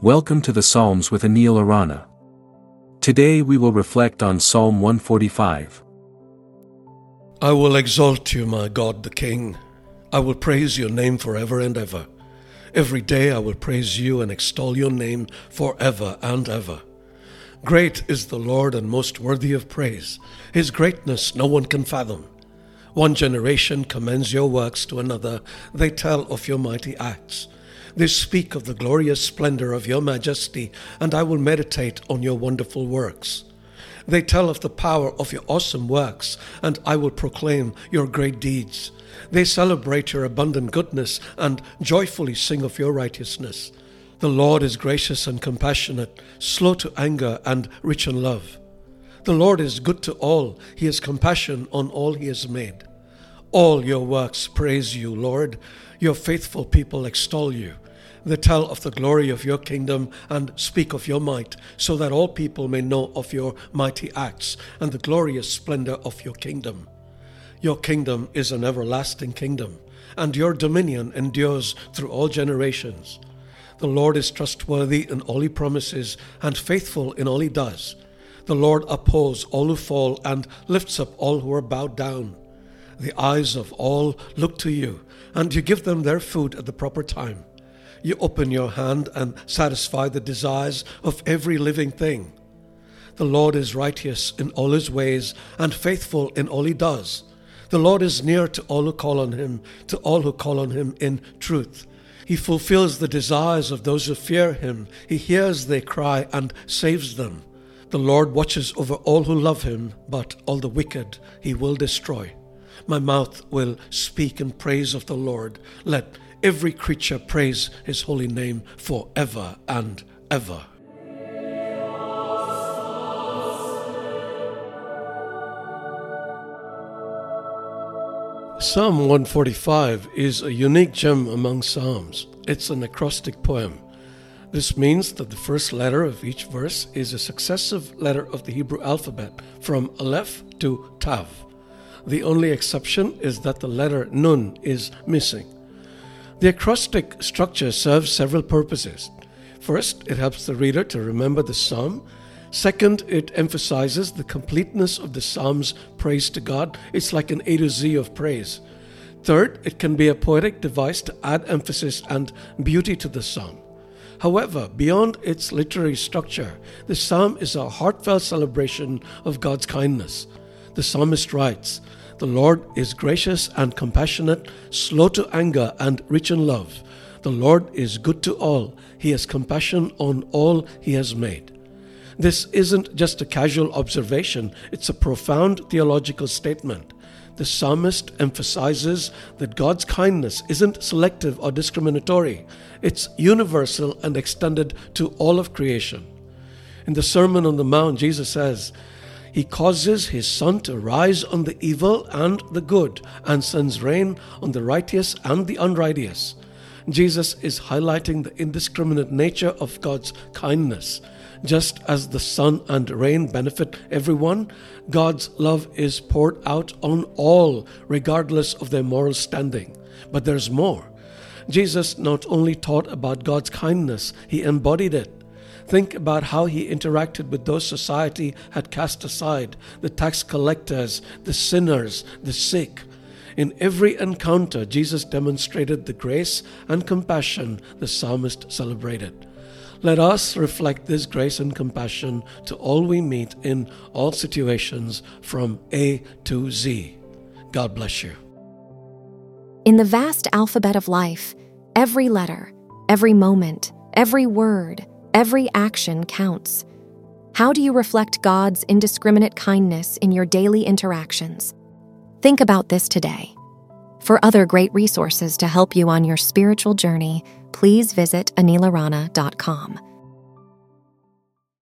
Welcome to the Psalms with Anil Arana. Today we will reflect on Psalm 145. I will exalt you, my God the King. I will praise your name forever and ever. Every day I will praise you and extol your name forever and ever. Great is the Lord and most worthy of praise. His greatness no one can fathom. One generation commends your works to another, they tell of your mighty acts. They speak of the glorious splendor of your majesty, and I will meditate on your wonderful works. They tell of the power of your awesome works, and I will proclaim your great deeds. They celebrate your abundant goodness and joyfully sing of your righteousness. The Lord is gracious and compassionate, slow to anger, and rich in love. The Lord is good to all, He has compassion on all He has made. All your works praise you, Lord. Your faithful people extol you. They tell of the glory of your kingdom and speak of your might, so that all people may know of your mighty acts and the glorious splendor of your kingdom. Your kingdom is an everlasting kingdom, and your dominion endures through all generations. The Lord is trustworthy in all he promises and faithful in all he does. The Lord upholds all who fall and lifts up all who are bowed down. The eyes of all look to you, and you give them their food at the proper time. You open your hand and satisfy the desires of every living thing. The Lord is righteous in all his ways and faithful in all he does. The Lord is near to all who call on him, to all who call on him in truth. He fulfills the desires of those who fear him. He hears their cry and saves them. The Lord watches over all who love him, but all the wicked he will destroy. My mouth will speak in praise of the Lord. Let every creature praise his holy name forever and ever. Psalm 145 is a unique gem among Psalms. It's an acrostic poem. This means that the first letter of each verse is a successive letter of the Hebrew alphabet from Aleph to Tav. The only exception is that the letter Nun is missing. The acrostic structure serves several purposes. First, it helps the reader to remember the psalm. Second, it emphasizes the completeness of the psalm's praise to God. It's like an A to Z of praise. Third, it can be a poetic device to add emphasis and beauty to the psalm. However, beyond its literary structure, the psalm is a heartfelt celebration of God's kindness. The psalmist writes, the Lord is gracious and compassionate, slow to anger, and rich in love. The Lord is good to all. He has compassion on all He has made. This isn't just a casual observation, it's a profound theological statement. The psalmist emphasizes that God's kindness isn't selective or discriminatory, it's universal and extended to all of creation. In the Sermon on the Mount, Jesus says, he causes his sun to rise on the evil and the good, and sends rain on the righteous and the unrighteous. Jesus is highlighting the indiscriminate nature of God's kindness. Just as the sun and rain benefit everyone, God's love is poured out on all, regardless of their moral standing. But there's more. Jesus not only taught about God's kindness, he embodied it. Think about how he interacted with those society had cast aside the tax collectors, the sinners, the sick. In every encounter, Jesus demonstrated the grace and compassion the psalmist celebrated. Let us reflect this grace and compassion to all we meet in all situations from A to Z. God bless you. In the vast alphabet of life, every letter, every moment, every word, Every action counts. How do you reflect God's indiscriminate kindness in your daily interactions? Think about this today. For other great resources to help you on your spiritual journey, please visit anilarana.com.